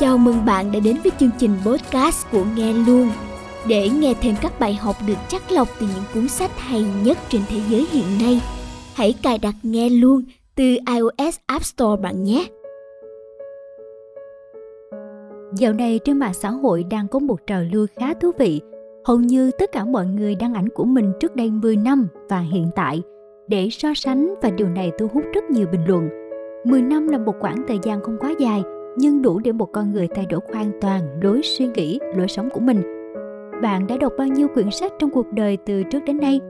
Chào mừng bạn đã đến với chương trình podcast của Nghe Luôn. Để nghe thêm các bài học được chắc lọc từ những cuốn sách hay nhất trên thế giới hiện nay, hãy cài đặt Nghe Luôn từ iOS App Store bạn nhé. Dạo này trên mạng xã hội đang có một trào lưu khá thú vị. Hầu như tất cả mọi người đăng ảnh của mình trước đây 10 năm và hiện tại để so sánh và điều này thu hút rất nhiều bình luận. 10 năm là một khoảng thời gian không quá dài nhưng đủ để một con người thay đổi hoàn toàn lối suy nghĩ, lối sống của mình. Bạn đã đọc bao nhiêu quyển sách trong cuộc đời từ trước đến nay?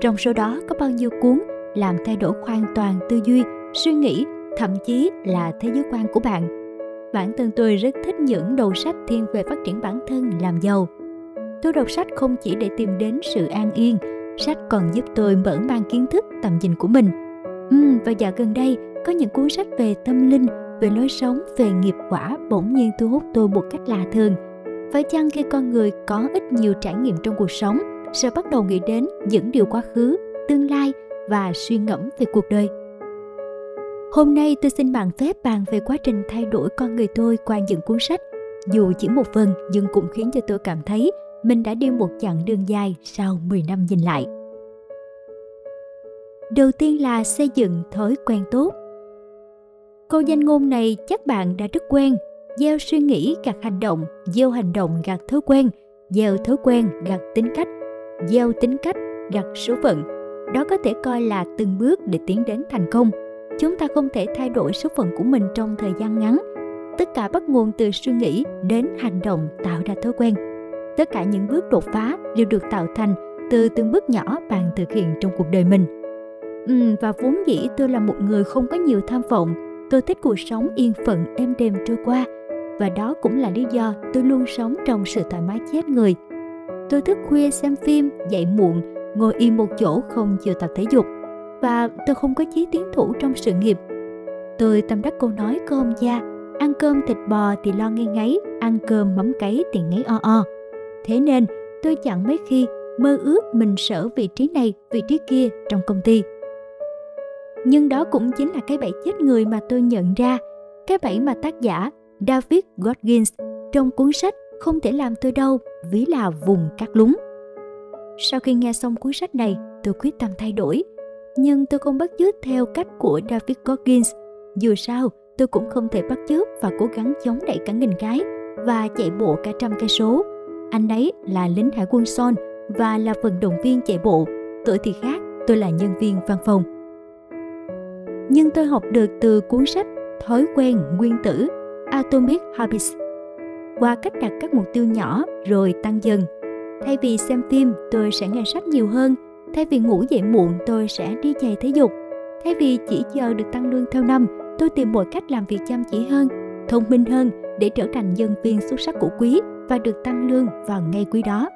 Trong số đó có bao nhiêu cuốn làm thay đổi hoàn toàn tư duy, suy nghĩ, thậm chí là thế giới quan của bạn? Bản thân tôi rất thích những đầu sách thiên về phát triển bản thân, làm giàu. Tôi đọc sách không chỉ để tìm đến sự an yên, sách còn giúp tôi mở mang kiến thức, tầm nhìn của mình. Ừ, và dạo gần đây có những cuốn sách về tâm linh, về lối sống, về nghiệp quả bỗng nhiên thu hút tôi một cách lạ thường. Phải chăng khi con người có ít nhiều trải nghiệm trong cuộc sống sẽ bắt đầu nghĩ đến những điều quá khứ, tương lai và suy ngẫm về cuộc đời? Hôm nay tôi xin bạn phép bàn về quá trình thay đổi con người tôi qua những cuốn sách. Dù chỉ một phần nhưng cũng khiến cho tôi cảm thấy mình đã đi một chặng đường dài sau 10 năm nhìn lại. Đầu tiên là xây dựng thói quen tốt. Câu danh ngôn này chắc bạn đã rất quen. Gieo suy nghĩ gặt hành động, gieo hành động gặt thói quen, gieo thói quen gặt tính cách, gieo tính cách gặt số phận. Đó có thể coi là từng bước để tiến đến thành công. Chúng ta không thể thay đổi số phận của mình trong thời gian ngắn. Tất cả bắt nguồn từ suy nghĩ đến hành động tạo ra thói quen. Tất cả những bước đột phá đều được tạo thành từ từng bước nhỏ bạn thực hiện trong cuộc đời mình. Ừ, và vốn dĩ tôi là một người không có nhiều tham vọng tôi thích cuộc sống yên phận êm đềm trôi qua, và đó cũng là lý do tôi luôn sống trong sự thoải mái chết người. Tôi thức khuya xem phim, dậy muộn, ngồi im một chỗ không chịu tập thể dục, và tôi không có chí tiến thủ trong sự nghiệp. Tôi tâm đắc câu nói của ông cha ăn cơm thịt bò thì lo ngay ngáy, ăn cơm mắm cấy thì ngáy o o. Thế nên, tôi chẳng mấy khi mơ ước mình sở vị trí này, vị trí kia trong công ty nhưng đó cũng chính là cái bẫy chết người mà tôi nhận ra, cái bẫy mà tác giả david Godgins trong cuốn sách không thể làm tôi đâu ví là vùng cát lúng sau khi nghe xong cuốn sách này, tôi quyết tâm thay đổi. Nhưng tôi không bắt chước theo cách của david Godgins dù sao, tôi cũng không thể bắt chước và cố gắng chống đẩy cả nghìn cái và chạy bộ cả trăm cây số. Anh ấy là lính hải quân son và là vận động viên chạy bộ. Tôi thì khác, tôi là nhân viên văn phòng nhưng tôi học được từ cuốn sách Thói quen nguyên tử Atomic Habits qua cách đặt các mục tiêu nhỏ rồi tăng dần. Thay vì xem phim, tôi sẽ nghe sách nhiều hơn. Thay vì ngủ dậy muộn, tôi sẽ đi giày thể dục. Thay vì chỉ chờ được tăng lương theo năm, tôi tìm mọi cách làm việc chăm chỉ hơn, thông minh hơn để trở thành nhân viên xuất sắc của quý và được tăng lương vào ngay quý đó.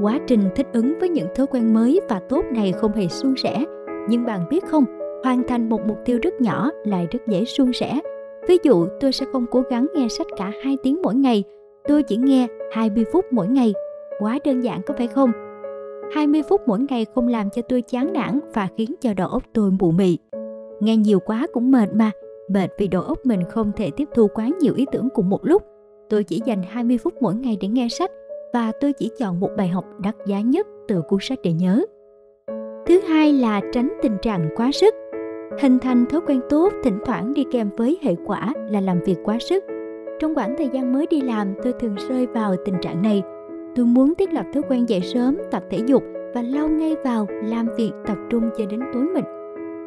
Quá trình thích ứng với những thói quen mới và tốt này không hề suôn sẻ, nhưng bạn biết không, hoàn thành một mục tiêu rất nhỏ lại rất dễ suôn sẻ. Ví dụ, tôi sẽ không cố gắng nghe sách cả 2 tiếng mỗi ngày, tôi chỉ nghe 20 phút mỗi ngày. Quá đơn giản có phải không? 20 phút mỗi ngày không làm cho tôi chán nản và khiến cho đầu óc tôi mụ mị. Nghe nhiều quá cũng mệt mà, mệt vì đầu óc mình không thể tiếp thu quá nhiều ý tưởng cùng một lúc. Tôi chỉ dành 20 phút mỗi ngày để nghe sách và tôi chỉ chọn một bài học đắt giá nhất từ cuốn sách để nhớ. Thứ hai là tránh tình trạng quá sức. Hình thành thói quen tốt thỉnh thoảng đi kèm với hệ quả là làm việc quá sức. Trong khoảng thời gian mới đi làm, tôi thường rơi vào tình trạng này. Tôi muốn thiết lập thói quen dậy sớm, tập thể dục và lao ngay vào làm việc tập trung cho đến tối mịt.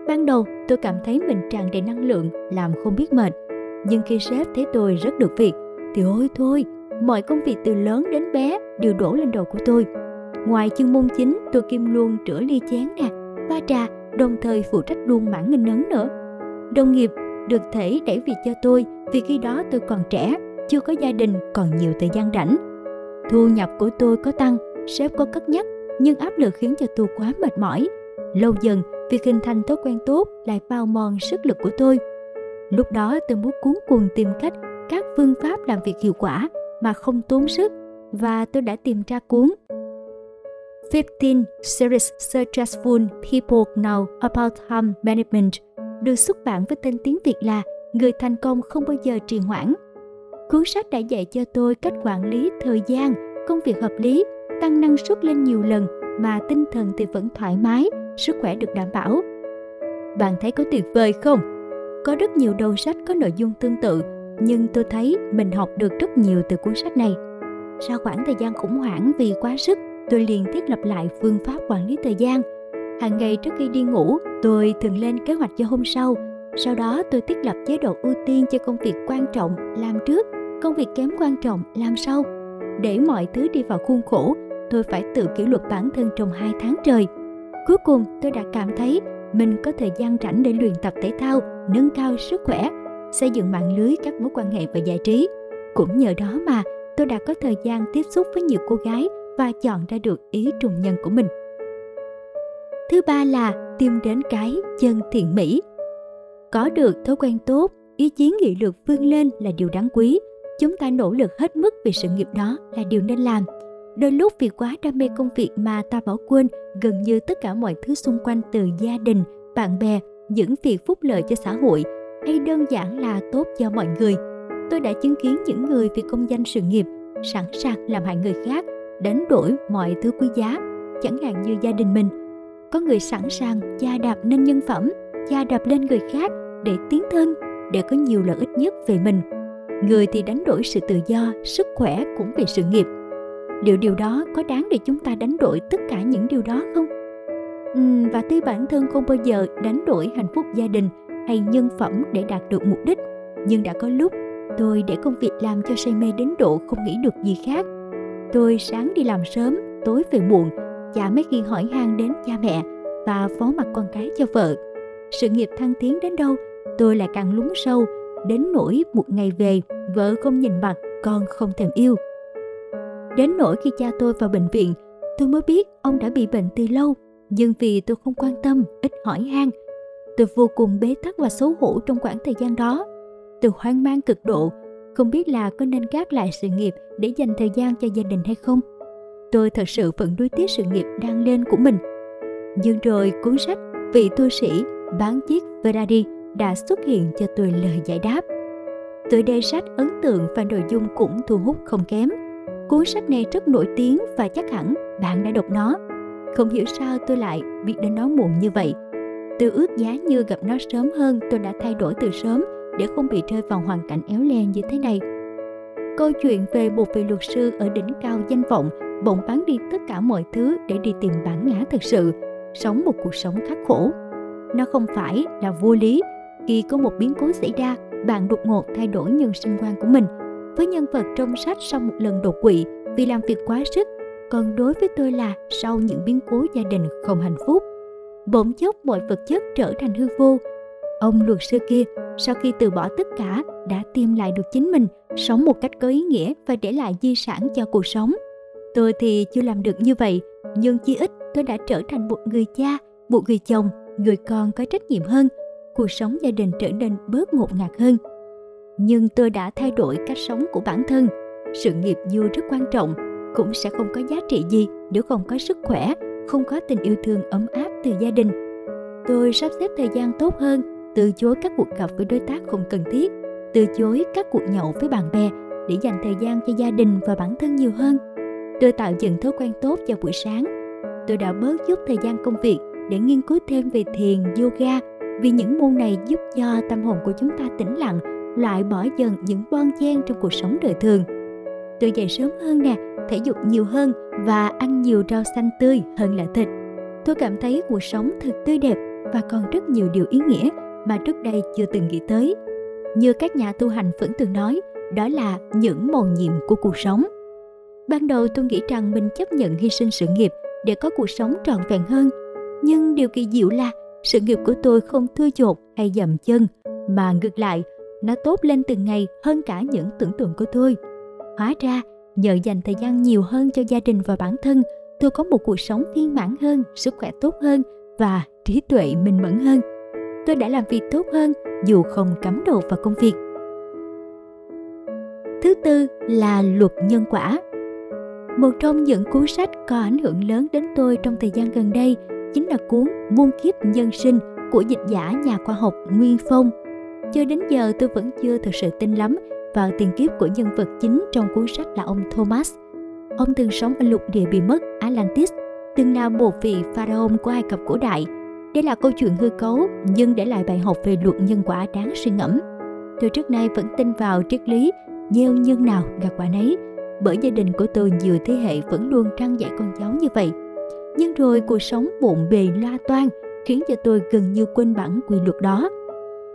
Ban đầu, tôi cảm thấy mình tràn đầy năng lượng, làm không biết mệt. Nhưng khi sếp thấy tôi rất được việc, thì ôi thôi, mọi công việc từ lớn đến bé đều đổ lên đầu của tôi. Ngoài chuyên môn chính, tôi kim luôn rửa ly chén nè, pha trà đồng thời phụ trách luôn mảng nghinh ấn nữa. Đồng nghiệp được thể đẩy việc cho tôi vì khi đó tôi còn trẻ, chưa có gia đình, còn nhiều thời gian rảnh. Thu nhập của tôi có tăng, sếp có cất nhắc, nhưng áp lực khiến cho tôi quá mệt mỏi. Lâu dần, việc hình thành thói quen tốt lại bao mòn sức lực của tôi. Lúc đó tôi muốn cuốn cuồng tìm cách các phương pháp làm việc hiệu quả mà không tốn sức và tôi đã tìm ra cuốn 15 Series Successful People Know About Time Management được xuất bản với tên tiếng Việt là Người thành công không bao giờ trì hoãn. Cuốn sách đã dạy cho tôi cách quản lý thời gian, công việc hợp lý, tăng năng suất lên nhiều lần mà tinh thần thì vẫn thoải mái, sức khỏe được đảm bảo. Bạn thấy có tuyệt vời không? Có rất nhiều đầu sách có nội dung tương tự, nhưng tôi thấy mình học được rất nhiều từ cuốn sách này. Sau khoảng thời gian khủng hoảng vì quá sức, tôi liền thiết lập lại phương pháp quản lý thời gian. Hàng ngày trước khi đi ngủ, tôi thường lên kế hoạch cho hôm sau. Sau đó tôi thiết lập chế độ ưu tiên cho công việc quan trọng làm trước, công việc kém quan trọng làm sau. Để mọi thứ đi vào khuôn khổ, tôi phải tự kỷ luật bản thân trong 2 tháng trời. Cuối cùng tôi đã cảm thấy mình có thời gian rảnh để luyện tập thể thao, nâng cao sức khỏe, xây dựng mạng lưới các mối quan hệ và giải trí. Cũng nhờ đó mà tôi đã có thời gian tiếp xúc với nhiều cô gái và chọn ra được ý trùng nhân của mình. Thứ ba là tìm đến cái chân thiện mỹ. Có được thói quen tốt, ý chí nghị lực vươn lên là điều đáng quý. Chúng ta nỗ lực hết mức vì sự nghiệp đó là điều nên làm. Đôi lúc vì quá đam mê công việc mà ta bỏ quên gần như tất cả mọi thứ xung quanh từ gia đình, bạn bè, những việc phúc lợi cho xã hội hay đơn giản là tốt cho mọi người. Tôi đã chứng kiến những người vì công danh sự nghiệp sẵn sàng làm hại người khác, đánh đổi mọi thứ quý giá, chẳng hạn như gia đình mình. Có người sẵn sàng gia đạp lên nhân phẩm, gia đạp lên người khác để tiến thân, để có nhiều lợi ích nhất về mình. Người thì đánh đổi sự tự do, sức khỏe cũng vì sự nghiệp. Liệu điều đó có đáng để chúng ta đánh đổi tất cả những điều đó không? Ừ, và tuy bản thân không bao giờ đánh đổi hạnh phúc gia đình hay nhân phẩm để đạt được mục đích, nhưng đã có lúc tôi để công việc làm cho say mê đến độ không nghĩ được gì khác. Tôi sáng đi làm sớm, tối về muộn, chả mấy khi hỏi han đến cha mẹ và phó mặt con cái cho vợ. Sự nghiệp thăng tiến đến đâu, tôi lại càng lún sâu, đến nỗi một ngày về, vợ không nhìn mặt, con không thèm yêu. Đến nỗi khi cha tôi vào bệnh viện, tôi mới biết ông đã bị bệnh từ lâu, nhưng vì tôi không quan tâm, ít hỏi han, tôi vô cùng bế tắc và xấu hổ trong khoảng thời gian đó. Tôi hoang mang cực độ, không biết là có nên gác lại sự nghiệp để dành thời gian cho gia đình hay không. Tôi thật sự vẫn nuối tiếc sự nghiệp đang lên của mình. Nhưng rồi cuốn sách Vị tu sĩ, bán chiếc Ferrari đã xuất hiện cho tôi lời giải đáp. Tựa đề sách ấn tượng và nội dung cũng thu hút không kém. Cuốn sách này rất nổi tiếng và chắc hẳn bạn đã đọc nó. Không hiểu sao tôi lại biết đến nó muộn như vậy. Tôi ước giá như gặp nó sớm hơn tôi đã thay đổi từ sớm để không bị rơi vào hoàn cảnh éo le như thế này. Câu chuyện về một vị luật sư ở đỉnh cao danh vọng bỗng bán đi tất cả mọi thứ để đi tìm bản ngã thực sự, sống một cuộc sống khắc khổ. Nó không phải là vô lý khi có một biến cố xảy ra, bạn đột ngột thay đổi nhân sinh quan của mình. Với nhân vật trong sách sau một lần đột quỵ vì làm việc quá sức, còn đối với tôi là sau những biến cố gia đình không hạnh phúc. Bỗng chốc mọi vật chất trở thành hư vô. Ông luật sư kia sau khi từ bỏ tất cả đã tìm lại được chính mình, sống một cách có ý nghĩa và để lại di sản cho cuộc sống. Tôi thì chưa làm được như vậy, nhưng chí ít tôi đã trở thành một người cha, một người chồng, người con có trách nhiệm hơn. Cuộc sống gia đình trở nên bớt ngột ngạt hơn. Nhưng tôi đã thay đổi cách sống của bản thân. Sự nghiệp dù rất quan trọng, cũng sẽ không có giá trị gì nếu không có sức khỏe, không có tình yêu thương ấm áp từ gia đình. Tôi sắp xếp thời gian tốt hơn, từ chối các cuộc gặp với đối tác không cần thiết, từ chối các cuộc nhậu với bạn bè để dành thời gian cho gia đình và bản thân nhiều hơn. Tôi tạo dựng thói quen tốt vào buổi sáng. Tôi đã bớt chút thời gian công việc để nghiên cứu thêm về thiền, yoga vì những môn này giúp cho tâm hồn của chúng ta tĩnh lặng, loại bỏ dần những bon chen trong cuộc sống đời thường. Tôi dậy sớm hơn nè, thể dục nhiều hơn và ăn nhiều rau xanh tươi hơn là thịt. Tôi cảm thấy cuộc sống thật tươi đẹp và còn rất nhiều điều ý nghĩa mà trước đây chưa từng nghĩ tới. Như các nhà tu hành vẫn thường nói, đó là những mầu nhiệm của cuộc sống. Ban đầu tôi nghĩ rằng mình chấp nhận hy sinh sự nghiệp để có cuộc sống trọn vẹn hơn. Nhưng điều kỳ diệu là sự nghiệp của tôi không thưa chột hay dậm chân, mà ngược lại, nó tốt lên từng ngày hơn cả những tưởng tượng của tôi. Hóa ra, nhờ dành thời gian nhiều hơn cho gia đình và bản thân, tôi có một cuộc sống viên mãn hơn, sức khỏe tốt hơn và trí tuệ minh mẫn hơn tôi đã làm việc tốt hơn dù không cắm đầu vào công việc. Thứ tư là luật nhân quả. Một trong những cuốn sách có ảnh hưởng lớn đến tôi trong thời gian gần đây chính là cuốn Muôn kiếp nhân sinh của dịch giả nhà khoa học Nguyên Phong. Cho đến giờ tôi vẫn chưa thực sự tin lắm vào tiền kiếp của nhân vật chính trong cuốn sách là ông Thomas. Ông từng sống ở lục địa bị mất Atlantis, từng là một vị pharaoh của Ai Cập cổ đại. Đây là câu chuyện hư cấu nhưng để lại bài học về luật nhân quả đáng suy ngẫm. Tôi trước nay vẫn tin vào triết lý gieo nhân nào gặt quả nấy bởi gia đình của tôi nhiều thế hệ vẫn luôn trang dạy con cháu như vậy. Nhưng rồi cuộc sống bộn bề loa toan khiến cho tôi gần như quên bản quy luật đó.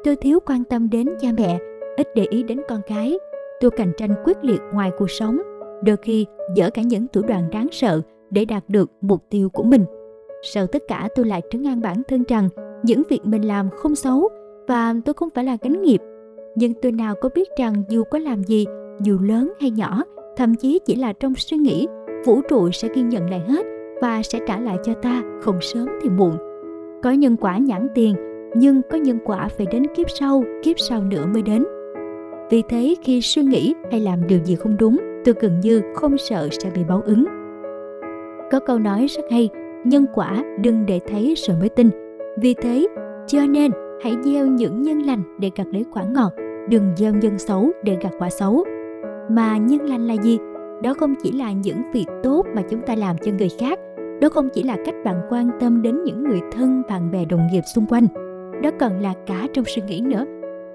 Tôi thiếu quan tâm đến cha mẹ, ít để ý đến con cái. Tôi cạnh tranh quyết liệt ngoài cuộc sống, đôi khi dở cả những thủ đoạn đáng sợ để đạt được mục tiêu của mình. Sau tất cả tôi lại trấn an bản thân rằng những việc mình làm không xấu và tôi không phải là gánh nghiệp. Nhưng tôi nào có biết rằng dù có làm gì, dù lớn hay nhỏ, thậm chí chỉ là trong suy nghĩ, vũ trụ sẽ ghi nhận lại hết và sẽ trả lại cho ta không sớm thì muộn. Có nhân quả nhãn tiền, nhưng có nhân quả phải đến kiếp sau, kiếp sau nữa mới đến. Vì thế khi suy nghĩ hay làm điều gì không đúng, tôi gần như không sợ sẽ bị báo ứng. Có câu nói rất hay, nhân quả đừng để thấy rồi mới tin. Vì thế, cho nên hãy gieo những nhân lành để gặt lấy quả ngọt, đừng gieo nhân xấu để gặt quả xấu. Mà nhân lành là gì? Đó không chỉ là những việc tốt mà chúng ta làm cho người khác, đó không chỉ là cách bạn quan tâm đến những người thân, bạn bè, đồng nghiệp xung quanh. Đó còn là cả trong suy nghĩ nữa.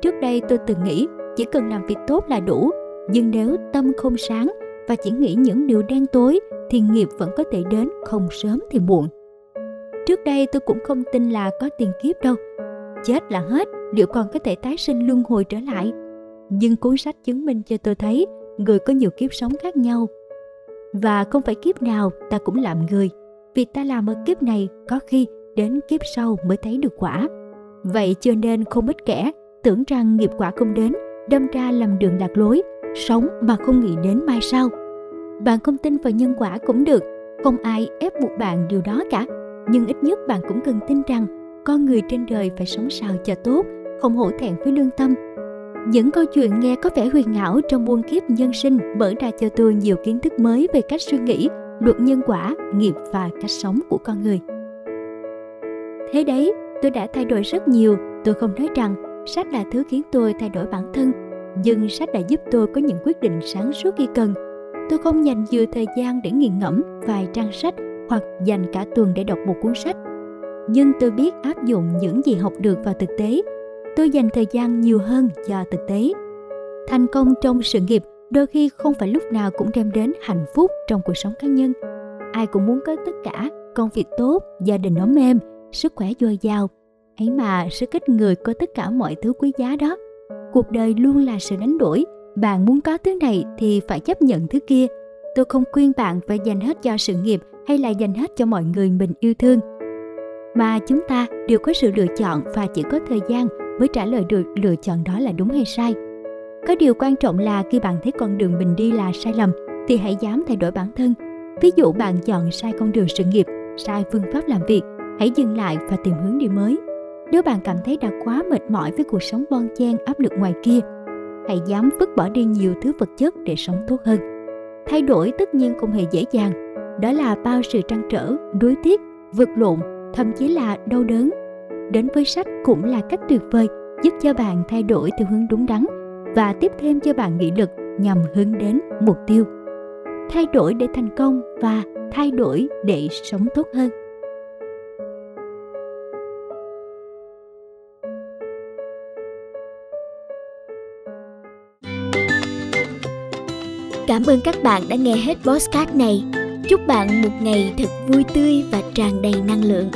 Trước đây tôi từng nghĩ chỉ cần làm việc tốt là đủ, nhưng nếu tâm không sáng và chỉ nghĩ những điều đen tối thì nghiệp vẫn có thể đến không sớm thì muộn. Trước đây tôi cũng không tin là có tiền kiếp đâu. Chết là hết, liệu còn có thể tái sinh luân hồi trở lại? Nhưng cuốn sách chứng minh cho tôi thấy người có nhiều kiếp sống khác nhau. Và không phải kiếp nào ta cũng làm người, vì ta làm ở kiếp này có khi đến kiếp sau mới thấy được quả. Vậy cho nên không ít kẻ tưởng rằng nghiệp quả không đến, đâm ra lầm đường lạc lối, sống mà không nghĩ đến mai sau. Bạn không tin vào nhân quả cũng được, không ai ép buộc bạn điều đó cả. Nhưng ít nhất bạn cũng cần tin rằng con người trên đời phải sống sao cho tốt, không hổ thẹn với lương tâm. Những câu chuyện nghe có vẻ huyền ảo trong buôn kiếp nhân sinh mở ra cho tôi nhiều kiến thức mới về cách suy nghĩ, luật nhân quả, nghiệp và cách sống của con người. Thế đấy, tôi đã thay đổi rất nhiều. Tôi không nói rằng sách là thứ khiến tôi thay đổi bản thân, nhưng sách đã giúp tôi có những quyết định sáng suốt khi cần. Tôi không dành nhiều thời gian để nghiền ngẫm vài trang sách hoặc dành cả tuần để đọc một cuốn sách. Nhưng tôi biết áp dụng những gì học được vào thực tế. Tôi dành thời gian nhiều hơn cho thực tế. Thành công trong sự nghiệp đôi khi không phải lúc nào cũng đem đến hạnh phúc trong cuộc sống cá nhân. Ai cũng muốn có tất cả, công việc tốt, gia đình ấm êm, sức khỏe dồi dào. Ấy mà rất ít người có tất cả mọi thứ quý giá đó. Cuộc đời luôn là sự đánh đổi. Bạn muốn có thứ này thì phải chấp nhận thứ kia. Tôi không khuyên bạn phải dành hết cho sự nghiệp hay là dành hết cho mọi người mình yêu thương. Mà chúng ta đều có sự lựa chọn và chỉ có thời gian mới trả lời được lựa chọn đó là đúng hay sai. Có điều quan trọng là khi bạn thấy con đường mình đi là sai lầm thì hãy dám thay đổi bản thân. Ví dụ bạn chọn sai con đường sự nghiệp, sai phương pháp làm việc hãy dừng lại và tìm hướng đi mới nếu bạn cảm thấy đã quá mệt mỏi với cuộc sống bon chen áp lực ngoài kia hãy dám vứt bỏ đi nhiều thứ vật chất để sống tốt hơn. Thay đổi tất nhiên không hề dễ dàng. Đó là bao sự trăn trở đối tiếc vượt lộn, thậm chí là đau đớn. Đến với sách cũng là cách tuyệt vời, giúp cho bạn thay đổi theo hướng đúng đắn và tiếp thêm cho bạn nghị lực nhằm hướng đến mục tiêu. Thay đổi để thành công và thay đổi để sống tốt hơn. Cảm ơn các bạn đã nghe hết podcast này. Chúc bạn một ngày thật vui tươi và tràn đầy năng lượng.